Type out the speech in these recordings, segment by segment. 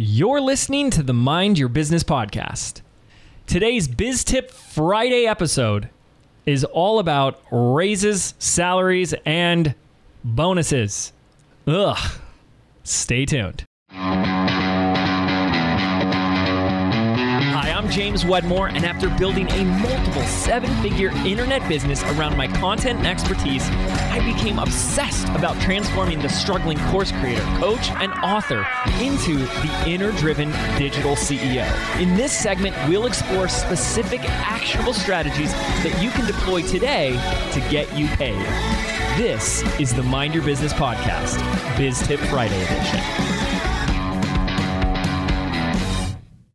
You're listening to the Mind Your Business podcast. Today's Biz Tip Friday episode is all about raises, salaries, and bonuses. Ugh. Stay tuned. James Wedmore, and after building a multiple seven figure internet business around my content and expertise, I became obsessed about transforming the struggling course creator, coach, and author into the inner driven digital CEO. In this segment, we'll explore specific actionable strategies that you can deploy today to get you paid. This is the Mind Your Business Podcast, Biz Tip Friday edition.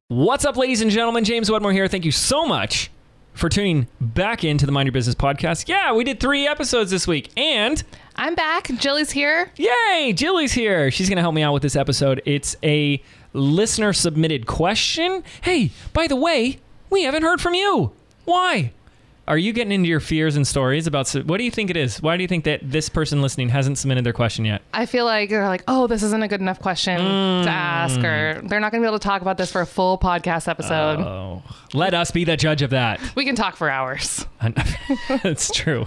What's up, ladies and gentlemen? James Wedmore here. Thank you so much for tuning back into the Mind Your Business podcast. Yeah, we did three episodes this week. And I'm back. Jilly's here. yay, Jilly's here. She's going to help me out with this episode. It's a listener submitted question. Hey, by the way, we haven't heard from you. Why? Are you getting into your fears and stories about what do you think it is? Why do you think that this person listening hasn't submitted their question yet? I feel like they're like, oh, this isn't a good enough question to ask, or mm. they're not going to be able to talk about this for a full podcast episode. Oh, let us be the judge of that. we can talk for hours. It's true.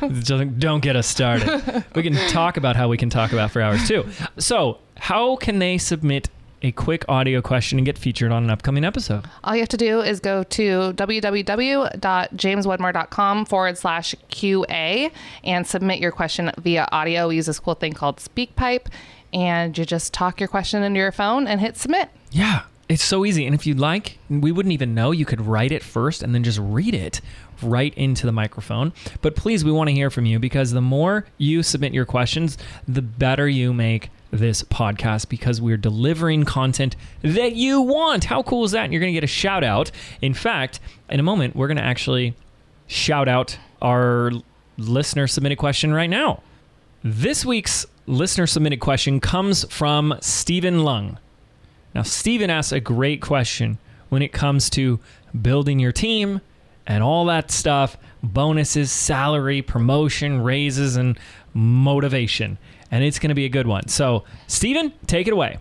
Don't get us started. We can talk about how we can talk about for hours too. So, how can they submit a quick audio question and get featured on an upcoming episode? All you have to do is go to www.jameswedmore.com forward slash QA and submit your question via audio. We use this cool thing called SpeakPipe, and you just talk your question into your phone and hit submit. Yeah, it's so easy. And if you'd like, we wouldn't even know. You could write it first and then just read it right into the microphone. But please, we want to hear from you because the more you submit your questions, the better you make this podcast because we're delivering content that you want. How cool is that? And you're going to get a shout out. In fact, in a moment, we're going to actually shout out our listener submitted question right now. This week's listener submitted question comes from Stephen Lung. Now, Stephen asks a great question when it comes to building your team and all that stuff bonuses, salary, promotion, raises, and motivation. And it's going to be a good one. So, Stephen, take it away.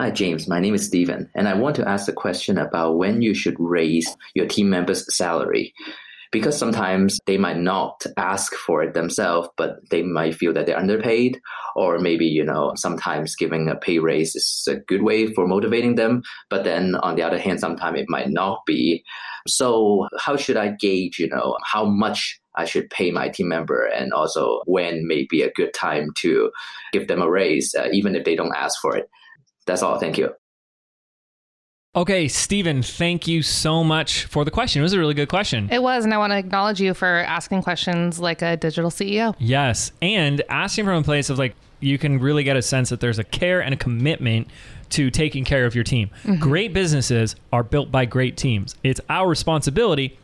Hi, James. My name is Stephen, and I want to ask a question about when you should raise your team members' salary. Because sometimes they might not ask for it themselves, but they might feel that they're underpaid, or maybe, you know, sometimes giving a pay raise is a good way for motivating them. But then on the other hand, sometimes it might not be. So, how should I gauge, you know, how much I should pay my team member and also when may be a good time to give them a raise, uh, even if they don't ask for it? That's all. Thank you. Okay, Stephen, thank you so much for the question. It was a really good question. It was, and I want to acknowledge you for asking questions like a digital CEO. Yes, and asking from a place of like you can really get a sense that there's a care and a commitment to taking care of your team. Great businesses are built by great teams. It's our responsibility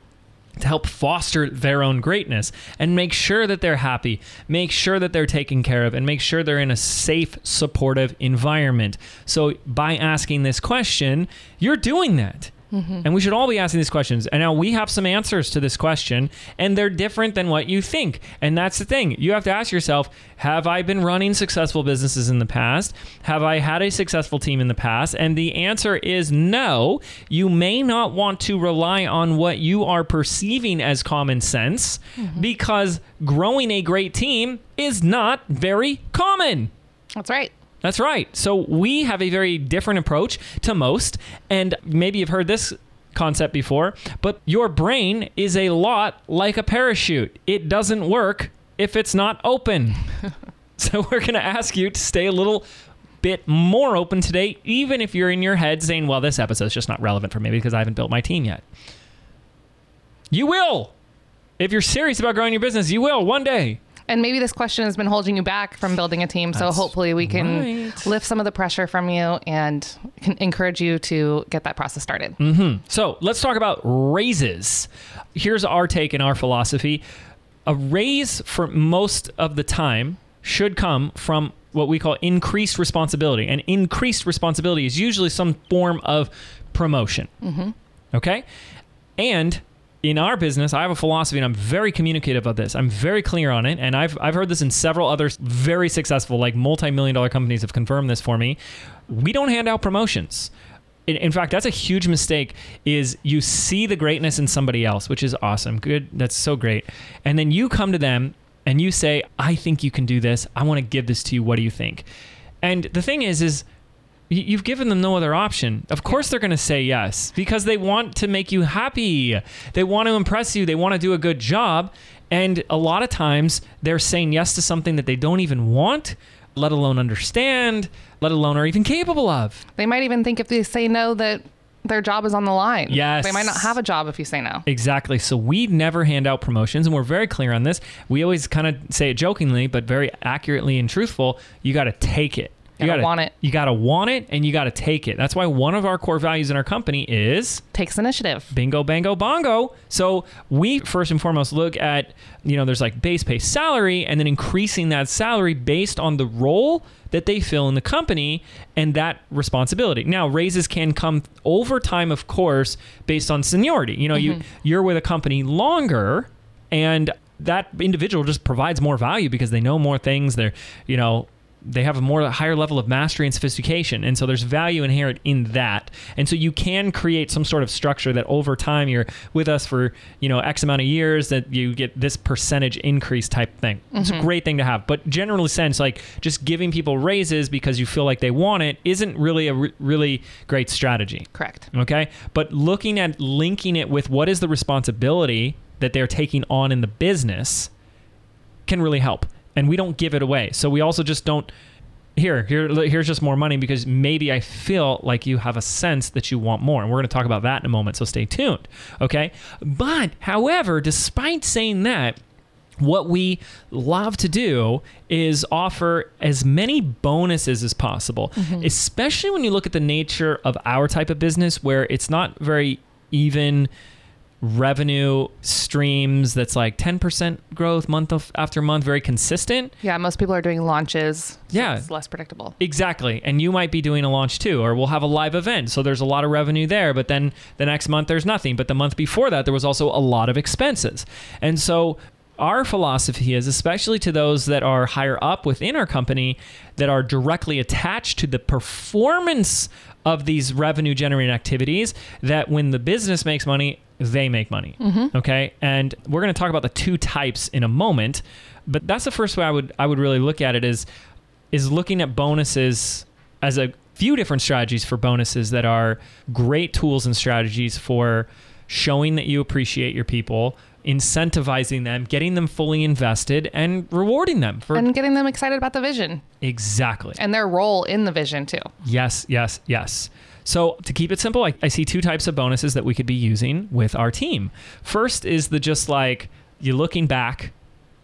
to help foster their own greatness and make sure that they're happy, make sure that they're taken care of, and make sure they're in a safe, supportive environment. So, by asking this question, you're doing that. Mm-hmm. And we should all be asking these questions. And now we have some answers to this question, and they're different than what you think. And that's the thing. You have to ask yourself Have I been running successful businesses in the past? Have I had a successful team in the past? And the answer is no. You may not want to rely on what you are perceiving as common sense mm-hmm. because growing a great team is not very common. That's right. That's right. So we have a very different approach to most, and maybe you've heard this concept before, but your brain is a lot like a parachute. It doesn't work if it's not open. so we're going to ask you to stay a little bit more open today, even if you're in your head saying, well, this episode's just not relevant for me because I haven't built my team yet. You will. If you're serious about growing your business, you will one day. And maybe this question has been holding you back from building a team. So That's hopefully we can right. lift some of the pressure from you and can encourage you to get that process started. Mm-hmm. So let's talk about raises. Here's our take and our philosophy. A raise for most of the time should come from what we call increased responsibility. And increased responsibility is usually some form of promotion. Mm-hmm. Okay? And in our business, I have a philosophy and I'm very communicative of this. I'm very clear on it. And I've, I've heard this in several other very successful, like multi million dollar companies have confirmed this for me. We don't hand out promotions. In, in fact, that's a huge mistake is you see the greatness in somebody else, which is awesome. Good. That's so great. And then you come to them and you say, I think you can do this. I want to give this to you. What do you think? And the thing is, is you've given them no other option. Of course, they're going to say yes because they want to make you happy. They want to impress you. They want to do a good job. And a lot of times they're saying yes to something that they don't even want, let alone understand, let alone are even capable of. They might even think if they say no that their job is on the line. Yes. They might not have a job if you say no. Exactly. So we never hand out promotions, and we're very clear on this. We always kind of say it jokingly, but very accurately and truthful. You got to take it. You Gotta want it. You got to want it, and you got to take it. That's why one of our core values in our company is Takes initiative. bingo, bango, bongo. So we first and foremost look at, you know, there's like base pay salary and then increasing that salary based on the role that they fill in the company and that responsibility. Now, raises can come over time, of course, based on seniority. You know, you mm-hmm. you're with a company longer and that individual just provides more value because they know more things. They're, you know, they have a more higher level of mastery and sophistication. And so there's value inherent in that. And so you can create some sort of structure that over time you're with us for you know x amount of years that you get this percentage increase type thing. It's a mm-hmm. great thing to have. But generally sense like just giving people raises because you feel like they want it isn't really a re- really great strategy. Correct. okay? But looking at linking it with what is the responsibility that they're taking on in the business can really help and we don't give it away. So we also just don't here here here's just more money because maybe i feel like you have a sense that you want more. And we're going to talk about that in a moment so stay tuned okay? But however despite saying that what we love to do is offer as many bonuses as possible, mm-hmm. especially when you look at the nature of our type of business where it's not very even revenue streams that's like 10% growth month of, after month, very consistent. Yeah, most people are doing launches. so Yeah. It's less predictable. Exactly. And you might be doing a launch too, or we'll have a live event. So there's a lot of revenue there, but then the next month there's nothing. But the month before that, there was also a lot of expenses. And so our philosophy is, especially to those that are higher up within our company that are directly attached to the performance of these revenue generating activities, that when the business makes money, they make money. Mm-hmm. Okay. And we're going to talk about the two types in a moment. But that's the first way I would I would really look at it is is looking at bonuses as a few different strategies for bonuses that are great tools and strategies for showing that you appreciate your people, incentivizing them, getting them fully invested, and rewarding them for And getting them excited about the vision exactly. and their role in the vision too. Yes, yes, yes. So to keep it simple, I, I see two types of bonuses that we could be using with our team. First is the just like you're looking back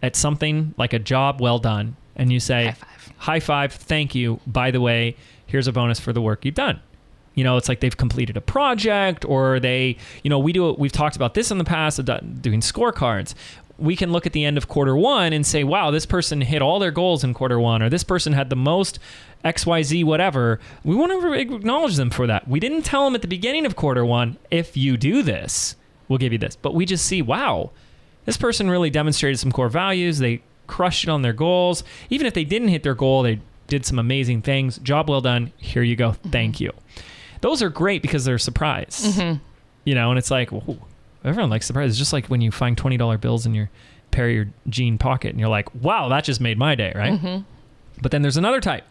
at something like a job well done, and you say, High five. high five, thank you. By the way, here's a bonus for the work you've done. You know, it's like they've completed a project or they, you know, we do, we've talked about this in the past, uh, doing scorecards. We can look at the end of quarter one and say, wow, this person hit all their goals in quarter one, or this person had the most XYZ, whatever. We want to acknowledge them for that. We didn't tell them at the beginning of quarter one, if you do this, we'll give you this. But we just see, wow, this person really demonstrated some core values. They crushed it on their goals. Even if they didn't hit their goal, they did some amazing things. Job well done. Here you go. Thank mm-hmm. you. Those are great because they're a surprise. Mm-hmm. You know, and it's like, whoa, everyone likes surprises. It's just like when you find $20 bills in your pair of your jean pocket and you're like, wow, that just made my day, right? Mm-hmm. But then there's another type.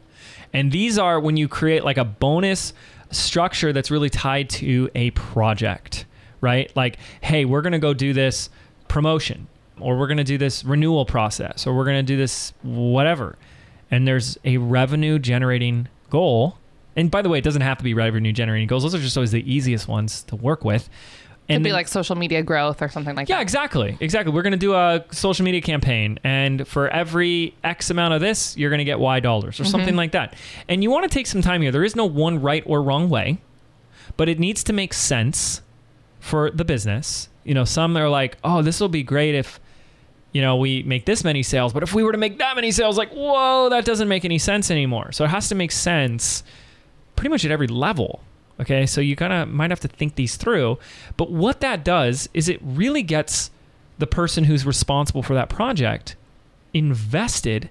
And these are when you create like a bonus structure that's really tied to a project, right? Like, hey, we're going to go do this promotion, or we're going to do this renewal process, or we're going to do this whatever. And there's a revenue generating goal. And by the way, it doesn't have to be revenue generating goals. Those are just always the easiest ones to work with. Could And be like social media growth or something like yeah, that. Yeah, exactly. Exactly. We're going to do a social media campaign, and for every X amount of this, you're going to get Y dollars or mm-hmm. something like that. And you want to take some time here. There is no one right or wrong way, but it needs to make sense for the business. You know, some are like, oh, this will be great if, you know, we make this many sales, but if we were to make that many sales, like, whoa, that doesn't make any sense anymore. So it has to make sense pretty much at every level Okay, so you kind of might have to think these through. But what that does is it really gets the person who's responsible for that project invested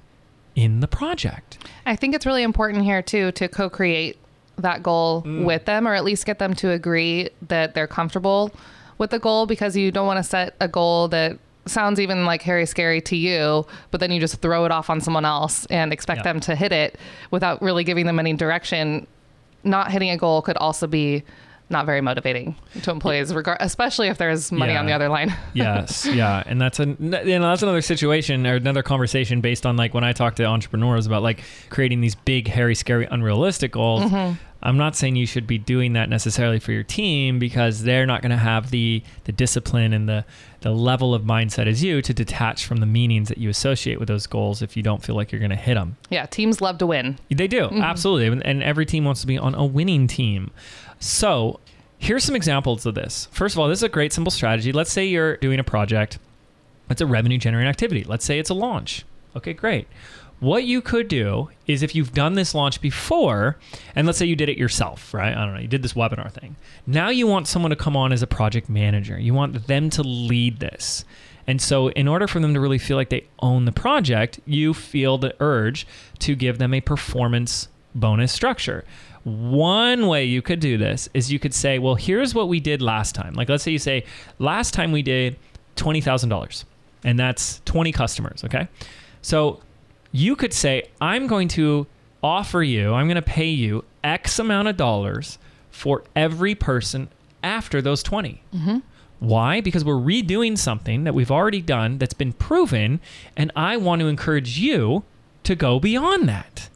in the project. I think it's really important here too to co-create that goal Mm. with them or at least get them to agree that they're comfortable with the goal because you don't want to set a goal that sounds even like hairy scary to you but then you just throw it off on someone else and expect Yeah. them to hit it without really giving them any direction not hitting a goal could also be not very motivating to employees regard especially if there's money Yeah. on the other line yes yeah and that's a you know that's another situation or another conversation based on like when i talk to entrepreneurs about like creating these big hairy scary unrealistic goals Mm-hmm. i'm not saying you should be doing that necessarily for your team because they're not going to have the the discipline and the the level of mindset as you to detach from the meanings that you associate with those goals if you don't feel like you're going to hit them yeah teams love to win they do, absolutely. And- And every team wants to be on a winning team. So here's some examples of this. First of all, this is a great simple strategy. Let's say you're doing a project, it's a revenue generating activity. Let's say it's a launch. Okay, great. What you could do is if you've done this launch before, and let's say you did it yourself, right? I don't know, you did this webinar thing. Now you want someone to come on as a project manager. You want them to lead this. And so, in order for them to really feel like they own the project, you feel the urge to give them a performance bonus structure. One way you could do this is you could say, well, here's what we did last time. Like, let's say you say, last time we did $20,000, and that's 20 customers, okay? So, you could say, I'm going to offer you, I'm going to pay you X amount of dollars for every person after those 20. Mm-hmm. Why? Because we're redoing something that we've already done that's been proven, and I want to encourage you to go beyond that.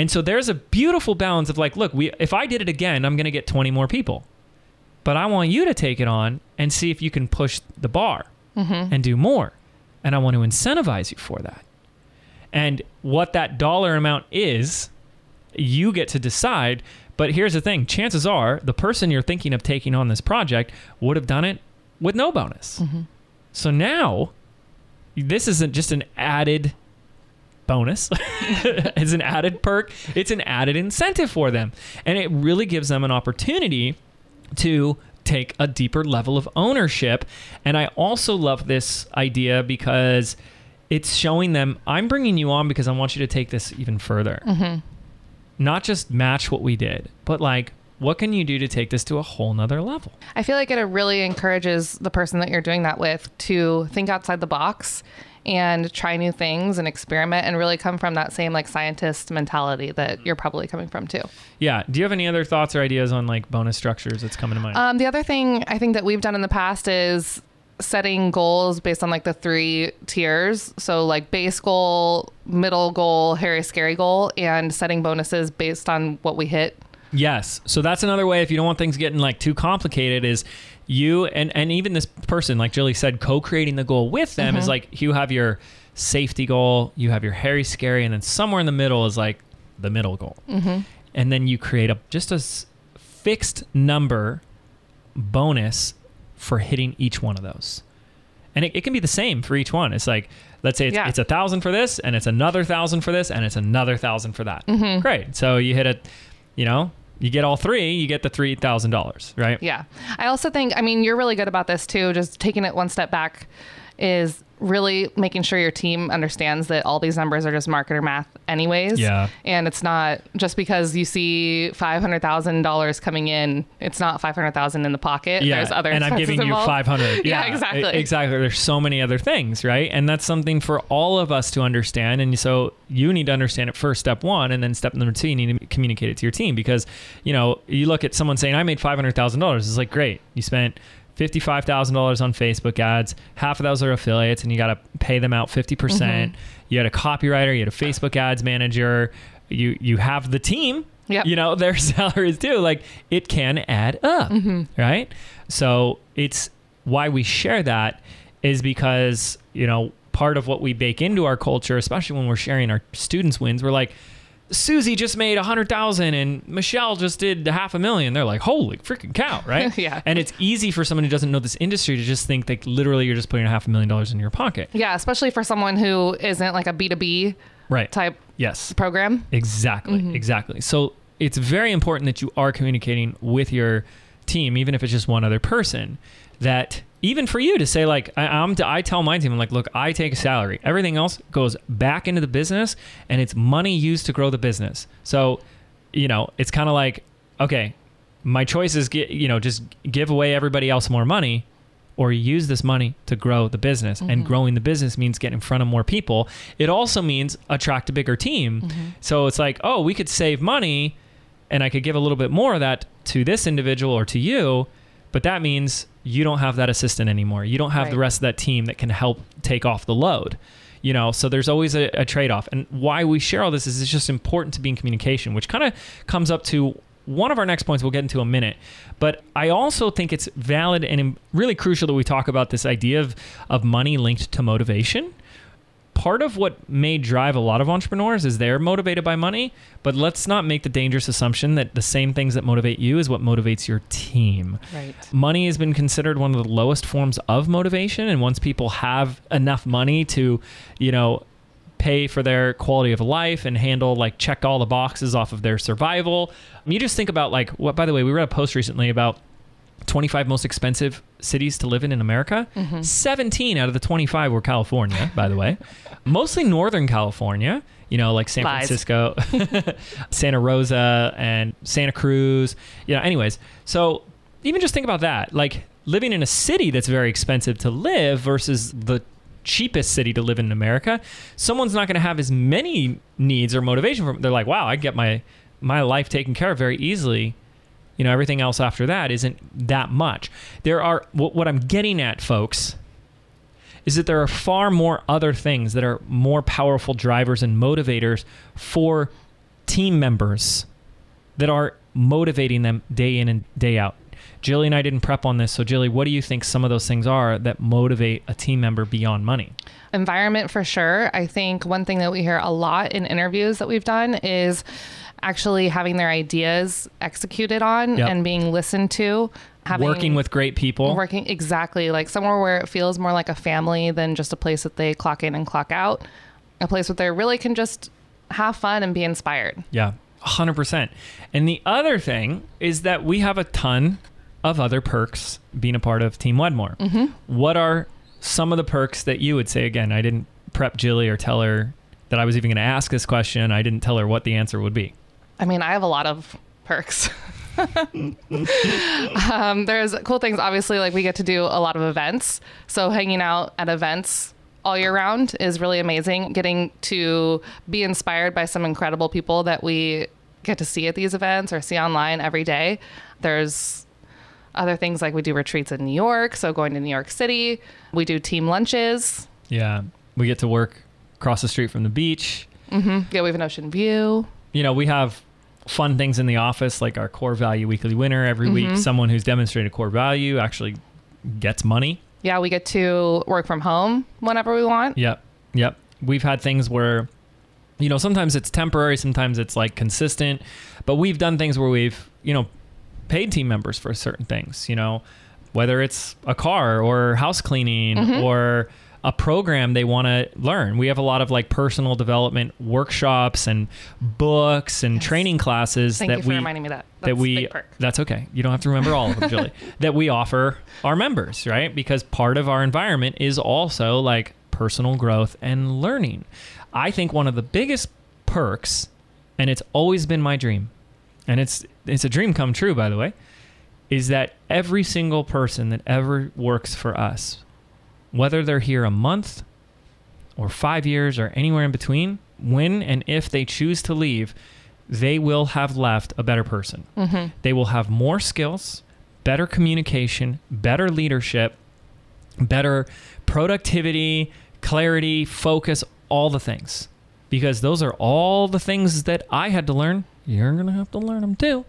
And so there's a beautiful balance of like, look, we if I did it again, I'm going to get 20 more people. But I want you to take it on and see if you can push the bar mm-hmm. and do more. And I want to incentivize you for that. And what that dollar amount is, you get to decide. But here's the thing chances are the person you're thinking of taking on this project would have done it with no bonus. Mm-hmm. So now, this isn't just an added bonus, it's an added perk, it's an added incentive for them. And it really gives them an opportunity to take a deeper level of ownership. And I also love this idea because it's showing them I'm bringing you on because I want you to take this even further. Mm-hmm. Not just match what we did, but like, what can you do to take this to a whole nother level? I feel like it really encourages the person that you're doing that with to think outside the box and try new things and experiment and really come from that same like scientist mentality that you're probably coming from too. Yeah. Do you have any other thoughts or ideas on like bonus structures that's coming to mind? Um, the other thing I think that we've done in the past is setting goals based on like the three tiers. So like base goal, middle goal, hairy scary goal, and setting bonuses based on what we hit. Yes. So that's another way if you don't want things getting like too complicated is you and and even this person like Jilly said co-creating the goal with them is uh-huh. like you have your safety goal, you have your hairy scary and then somewhere in the middle is like the middle goal. Mm-hmm. And then you create a just a s- fixed number bonus for hitting each one of those. And it, it can be the same for each one. It's like, let's say it's, Yeah. it's a thousand for this, and it's another thousand for this, and it's another thousand for that. Mm-hmm. Great. So you hit it, you know, you get all three, you get the three thousand dollars, right? Yeah. I also think, I mean, you're really good about this too. Just taking it one step back is really making sure your team understands that all these numbers are just marketer math, anyways. Yeah. And it's not just because you see $500,000 coming in, it's not 500,000 in the pocket. Yeah, There's other and I'm giving you 500. Yeah, e- exactly. exactly. There's so many other things, right? And that's something for all of us to understand. And so you need to understand it first, step one, and then step number two, you need to communicate it to your team because, you know, you look at someone saying, I made $500,000. It's like, great. You spent $55,000 on Facebook ads. Half of those are affiliates, and you got to pay them out 50%. Mm-hmm. You had a copywriter, you had a Facebook ads manager, you, you have the team Yep. you know their salaries too like it can add up right so it's why we share that is because you know part of what we bake into our culture especially when we're sharing our students wins we're like susie just made a hundred thousand and michelle just did half a million they're like holy freaking cow right Yeah. and it's easy for someone who doesn't know this industry to just think that literally you're just putting a half a million dollars in your pocket Yeah. Especially for someone who isn't like a B2B right type yes program. Exactly, Mm-hmm. exactly. So it's very important that you are communicating with your team, even if it's just one other person. That even for you to say like I, I'm, I tell my team I'm like, look, I take a salary. Everything else goes back into the business, and it's money used to grow the business. So, you know, it's kind of like, okay, my choice is get you know just give away everybody else more money or use this money to grow the business. And mm-hmm. growing the business means getting in front of more people. It also means attract a bigger team. Mm-hmm. So it's like oh we could save money and i could give a little bit more of that to this individual or to you but that means you don't have that assistant anymore. You don't have the rest of that team that can help take off the load you know? So there's always a, a trade-off. And why we share all this is it's just important to be in communication which kind of comes up to one of our next points. We'll get into in a minute. But i also think it's valid and really crucial that we talk about this idea of, of money linked to motivation part of what may drive a lot of entrepreneurs is they're motivated by money but let's not make the dangerous assumption that the same things that motivate you is what motivates your team Right. money has been considered one of the lowest forms of motivation and once people have enough money to you know pay for their quality of life and handle like check all the boxes off of their survival you just think about like what by the way we read a post recently about 25 most expensive cities to live in in America. Mm-hmm. 17 out of the 25 were California, by the way. Mostly Northern California, you know, like San Lies. Francisco, Santa Rosa, and Santa Cruz. You know, anyways. So even just think about that. Like living in a city that's very expensive to live versus the cheapest city to live in in America, someone's not going to have as many needs or motivation from they're like, wow, I get my my life taken care of very easily you know everything else after that isn't that much there are what, i'm getting at folks is that there are far more other things that are more powerful drivers and motivators for team members that are motivating them day in and day out Jilly and I didn't prep on this, so Jilly, what do you think some of those things are that motivate a team member beyond money? environment for sure. I think one thing that we hear a lot in interviews that we've done is actually having their ideas executed on Yep. and being listened to. Having, Working with great people. working exactly like somewhere where it feels more like a family than just a place that they clock in and clock out. A place where they really can just have fun and be inspired. Yeah, 100%. And the other thing is that we have a ton of other perks being a part of Team Wedmore. Mm-hmm. What are some of the perks that you would say? Again, I didn't prep Jilly or tell her that I was even going to ask this question. I didn't tell her what the answer would be. I mean, I have a lot of perks. um, there's cool things. Obviously, like we get to do a lot of events. So hanging out at events all year round is really amazing. Getting to be inspired by some incredible people that we get to see at these events or see online every day. There's other things like we do retreats in New York. So going to New York City, we do team lunches. Yeah, we get to work across the street from the beach. Yeah, we have an ocean view. You know, we have fun things in the office like our core value weekly winner every week. Mm-hmm. Someone who's demonstrated core value actually gets money. Yeah, we get to work from home whenever we want. Yep. Yep. We've had things where, you know, sometimes it's temporary, sometimes it's like consistent, but we've done things where we've, you know, paid team members for certain things, you know, whether it's a car or house cleaning mm-hmm. or a program they want to learn. We have a lot of like personal development workshops and books and training classes Thank that you for we reminding me that. that That's a we that's okay. You don't have to remember all of them Jilly. That we offer our members right? Because part of our environment is also like personal growth and learning. I think one of the biggest perks and it's always been my dream and it's it's a dream come true by the way is that every single person that ever works for us whether they're here a month or five years or anywhere in between, when and if they choose to leave, they will have left a better person. Mm-hmm. They will have more skills, better communication, better leadership, better productivity, clarity, focus, all the things. Because those are all the things that I had to learn. You're going to have to learn them too.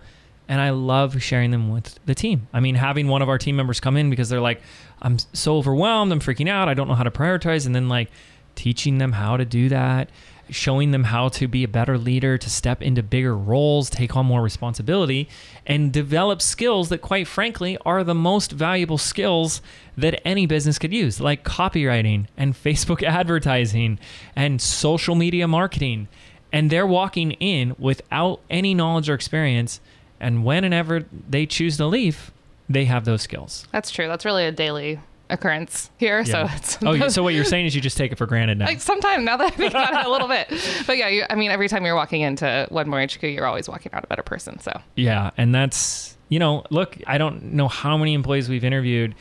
And I love sharing them with the team. I mean, having one of our team members come in because they're like, I'm so overwhelmed, I'm freaking out, I don't know how to prioritize. And then, like, teaching them how to do that, showing them how to be a better leader, to step into bigger roles, take on more responsibility, and develop skills that, quite frankly, are the most valuable skills that any business could use, like copywriting and Facebook advertising and social media marketing and they're walking in without any knowledge or experience. And whenever they choose to leave, they have those skills. That's true. That's really a daily occurrence here. So it's oh, yeah, so what you're saying is you just take it for granted now. like sometimes now that I think about it a little bit, but yeah, you, I mean, every time you're walking into Wedmore HQ, you're always walking out a better person. So Yeah, and that's you know, look, I don't know how many employees we've interviewed,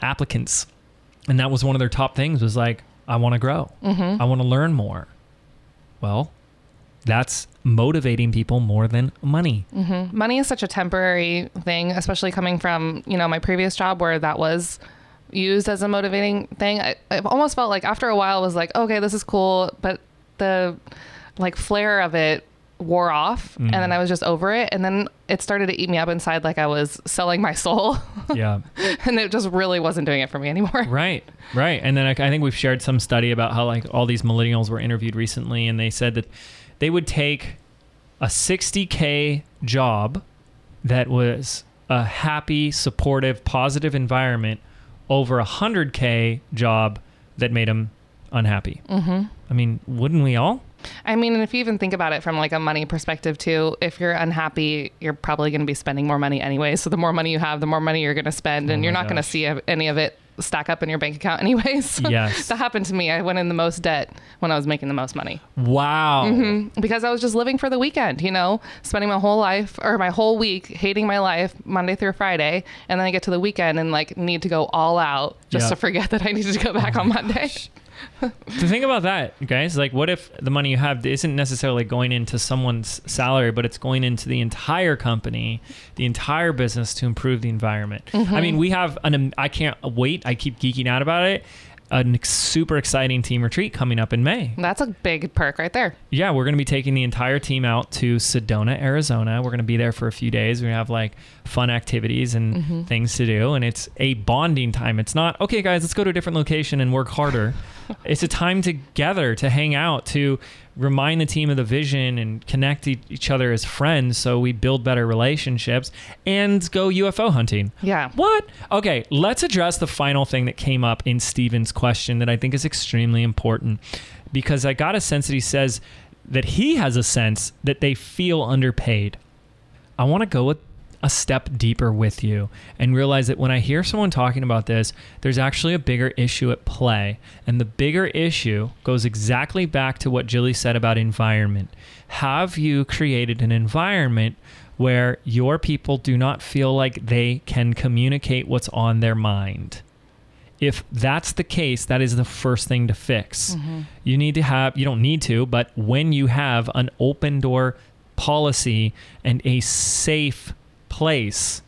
applicants, and that was one of their top things was like, I want to grow, Mm-hmm. I want to learn more. Well, that's motivating people more than money. Mm-hmm. money is such a temporary thing, especially coming from you know my previous job where that was used as a motivating thing. I, I almost felt like after a while it was like okay, this is cool, but the like flair of it wore off, mm. and then I was just over it, and then it started to eat me up inside, like I was selling my soul, yeah, and it just really wasn't doing it for me anymore. right, right. And then I, I think we've shared some study about how like all these millennials were interviewed recently, and they said that they would take a 60k job that was a happy, supportive, positive environment over a 100k job that made them unhappy. Mm-hmm. I mean, wouldn't we all? I mean, and if you even think about it from like a money perspective too, if you're unhappy, you're probably going to be spending more money anyway. So the more money you have, the more money you're going to spend, and Oh you're not going to see any of it stack up in your bank account anyways. Yes. that happened to me. I went in the most debt when I was making the most money Wow. Mm-hmm. because I was just living for the weekend, you know, spending my whole life or my whole week hating my life Monday through Friday, and then I get to the weekend and like need to go all out just Yeah. to forget that I needed to go back on oh Monday. To think about that, guys, like what if the money you have isn't necessarily going into someone's salary, but it's going into the entire company, the entire business to improve the environment? I mean, mm-hmm. we have an, I can't wait. I keep geeking out about it. A super exciting team retreat coming up in May. That's a big perk right there. Yeah, we're going to be taking the entire team out to Sedona, Arizona. We're going to be there for a few days. We're going to have like fun activities and mm-hmm. things to do. And it's a bonding time. It's not, okay, guys, let's go to a different location and work harder. it's a time together to hang out, to remind the team of the vision and connect e- each other as friends so we build better relationships and go UFO hunting. Yeah. What? Okay, let's address the final thing that came up in Stephen's question that I think is extremely important because I got a sense that he says that he has a sense that they feel underpaid. I want to go with a step deeper with you and realize that when I hear someone talking about this, there's actually a bigger issue at play. And the bigger issue goes exactly back to what Jilly said about environment. Have you created an environment where your people do not feel like they can communicate what's on their mind? If that's the case, that is the first thing to fix. Mm-hmm. You need to have, you don't need to, but when you have an open door policy and a safe place,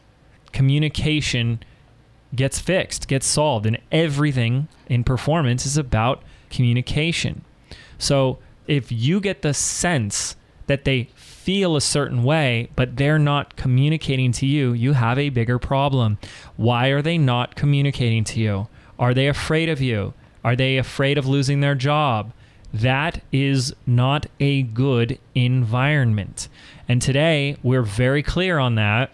communication gets fixed, gets solved, and everything in performance is about communication. So if you get the sense that they feel a certain way, but they're not communicating to you, you have a bigger problem. Why are they not communicating to you? Are they afraid of you? Are they afraid of losing their job? That is not a good environment. And today, we're very clear on that.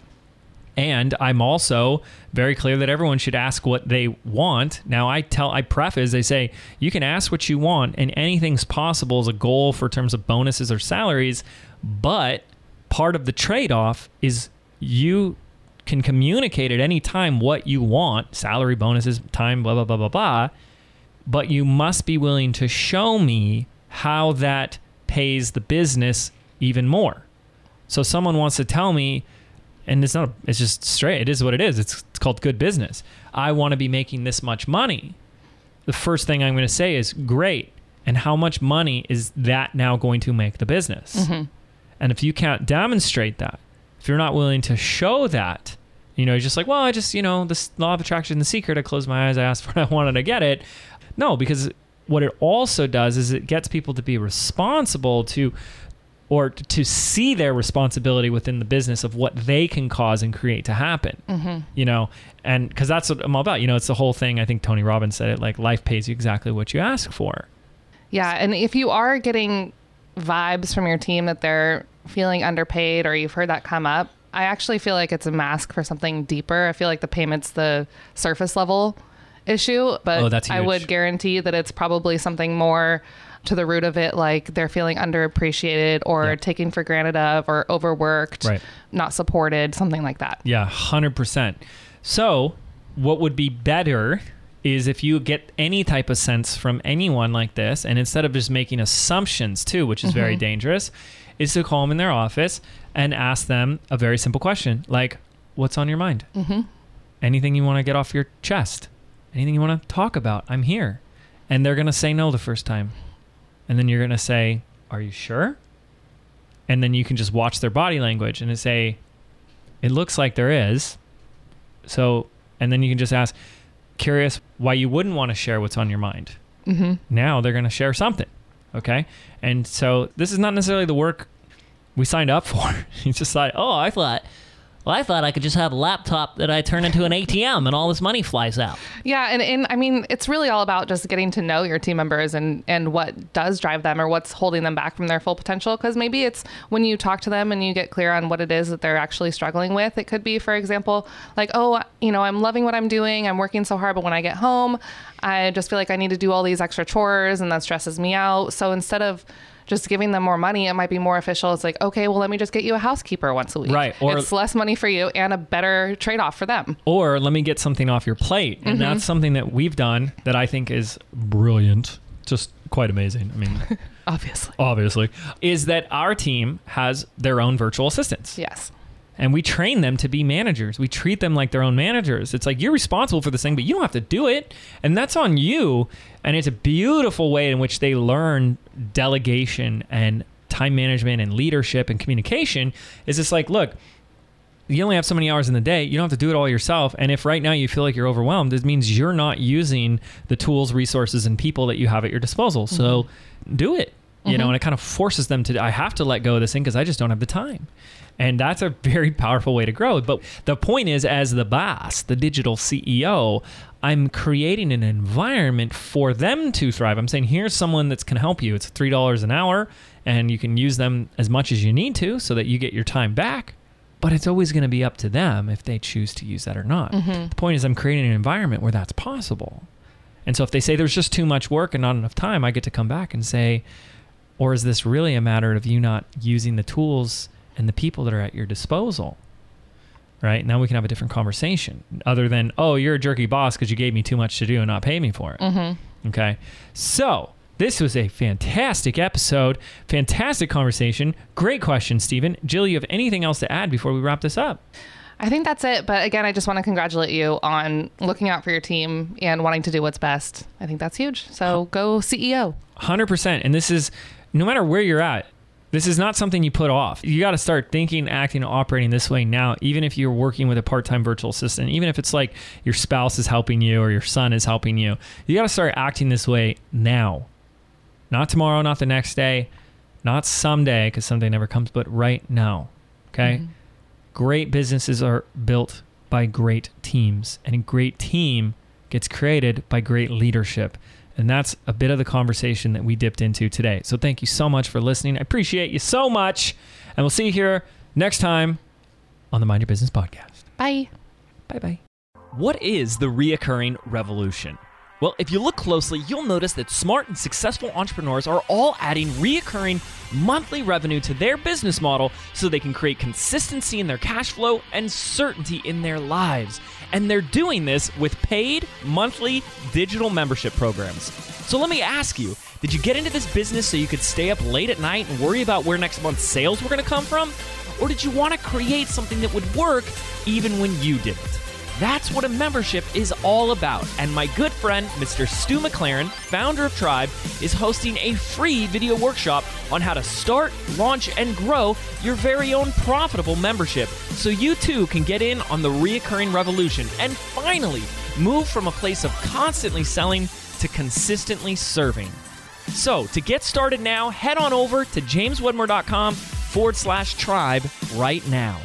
And I'm also very clear that everyone should ask what they want. Now, I tell, I preface, they say you can ask what you want, and anything's possible as a goal for terms of bonuses or salaries. But part of the trade off is you can communicate at any time what you want salary, bonuses, time, blah, blah, blah, blah, blah. But you must be willing to show me how that pays the business even more. So someone wants to tell me, and it's not, it's just straight. It is what it is. It's, it's called good business. I want to be making this much money. The first thing I'm going to say is great. And how much money is that now going to make the business? Mm-hmm. And if you can't demonstrate that, if you're not willing to show that, you know, you're just like, well, I just, you know, this law of attraction, the secret, I closed my eyes, I asked for it, I wanted to get it. No, because what it also does is it gets people to be responsible to or to see their responsibility within the business of what they can cause and create to happen. Mm-hmm. You know, and because that's what I'm all about. You know, it's the whole thing. I think Tony Robbins said it like life pays you exactly what you ask for. Yeah, and if you are getting vibes from your team that they're feeling underpaid or you've heard that come up, I actually feel like it's a mask for something deeper. I feel like the payment's the surface level issue, but Oh, I would guarantee that it's probably something more to the root of it, like they're feeling underappreciated or Yeah. taken for granted of or overworked, Right. not supported, something like that. Yeah, 100%. So, what would be better is if you get any type of sense from anyone like this, and instead of just making assumptions too, which is very dangerous, is to call them in their office and ask them a very simple question like, What's on your mind? Mm-hmm. Anything you want to get off your chest? Anything you want to talk about? I'm here. And they're going to say no the first time. And then you're going to say, Are you sure? And then you can just watch their body language and say, It looks like there is. So, and then you can just ask, Curious why you wouldn't want to share what's on your mind. Mm-hmm. Now they're going to share something. Okay. And so this is not necessarily the work we signed up for. you just thought, oh, I thought. Well, I thought I could just have a laptop that I turn into an ATM and all this money flies out. Yeah, and, and I mean, it's really all about just getting to know your team members and and what does drive them or what's holding them back from their full potential. Because maybe it's when you talk to them and you get clear on what it is that they're actually struggling with. It could be, for example, like, oh, you know, I'm loving what I'm doing. I'm working so hard, but when I get home, I just feel like I need to do all these extra chores, and that stresses me out. So instead of just giving them more money, it might be more official. It's like, okay, well, let me just get you a housekeeper once a week. Right, or- it's less money for you and a better trade off for them. or let me get something off your plate. And Mm-hmm. that's something that we've done that I think is brilliant, just quite amazing. I mean, Obviously. obviously, is that our team has their own virtual assistants. Yes. And we train them to be managers. We treat them like their own managers. It's like you're responsible for this thing, but you don't have to do it. And that's on you. And it's a beautiful way in which they learn delegation and time management and leadership and communication. Is it's like, look, you only have so many hours in the day. You don't have to do it all yourself. And if right now you feel like you're overwhelmed, it means you're not using the tools, resources, and people that you have at your disposal. So mm-hmm. do it. You know, mm-hmm. and it kind of forces them to. I have to let go of this thing because I just don't have the time. And that's a very powerful way to grow. But the point is, as the boss, the digital CEO, I'm creating an environment for them to thrive. I'm saying, here's someone that's can help you. It's three dollars an hour, and you can use them as much as you need to, so that you get your time back but it's always going to be up to them if they choose to use that or not. Mm-hmm. The point is, I'm creating an environment where that's possible. And so if they say there's just too much work and not enough time, I get to come back and say, or is this really a matter of you not using the tools and the people that are at your disposal? Right now, we can have a different conversation other than, oh, you're a jerky boss because you gave me too much to do and not pay me for it. Mm-hmm. Okay. So this was a fantastic episode, fantastic conversation. Great question, Stephen. Jill, you have anything else to add before we wrap this up? I think that's it. But again, I just want to congratulate you on looking out for your team and wanting to do what's best. I think that's huge. So go CEO. 100%. And this is no matter where you're at, this is not something you put off. You got to start thinking, acting, and operating this way now, even if you're working with a part time virtual assistant, even if it's like your spouse is helping you or your son is helping you. You got to start acting this way now. Not tomorrow, not the next day, not someday, because someday never comes, but right now. Okay? Mm-hmm. Great businesses are built by great teams, and a great team gets created by great leadership. And that's a bit of the conversation that we dipped into today. So thank you so much for listening. I appreciate you so much. And we'll see you here next time on the Mind Your Business podcast. Bye. Bye bye. What is the reoccurring revolution? Well, if you look closely, you'll notice that smart and successful entrepreneurs are all adding reoccurring monthly revenue to their business model so they can create consistency in their cash flow and certainty in their lives. And they're doing this with paid monthly digital membership programs. So let me ask you did you get into this business so you could stay up late at night and worry about where next month's sales were going to come from? Or did you want to create something that would work even when you didn't? That's what a membership is all about. And my good friend, Mr. Stu McLaren, founder of Tribe, is hosting a free video workshop on how to start, launch, and grow your very own profitable membership so you too can get in on the reoccurring revolution and finally move from a place of constantly selling to consistently serving. So, to get started now, head on over to jameswedmore.com forward slash tribe right now.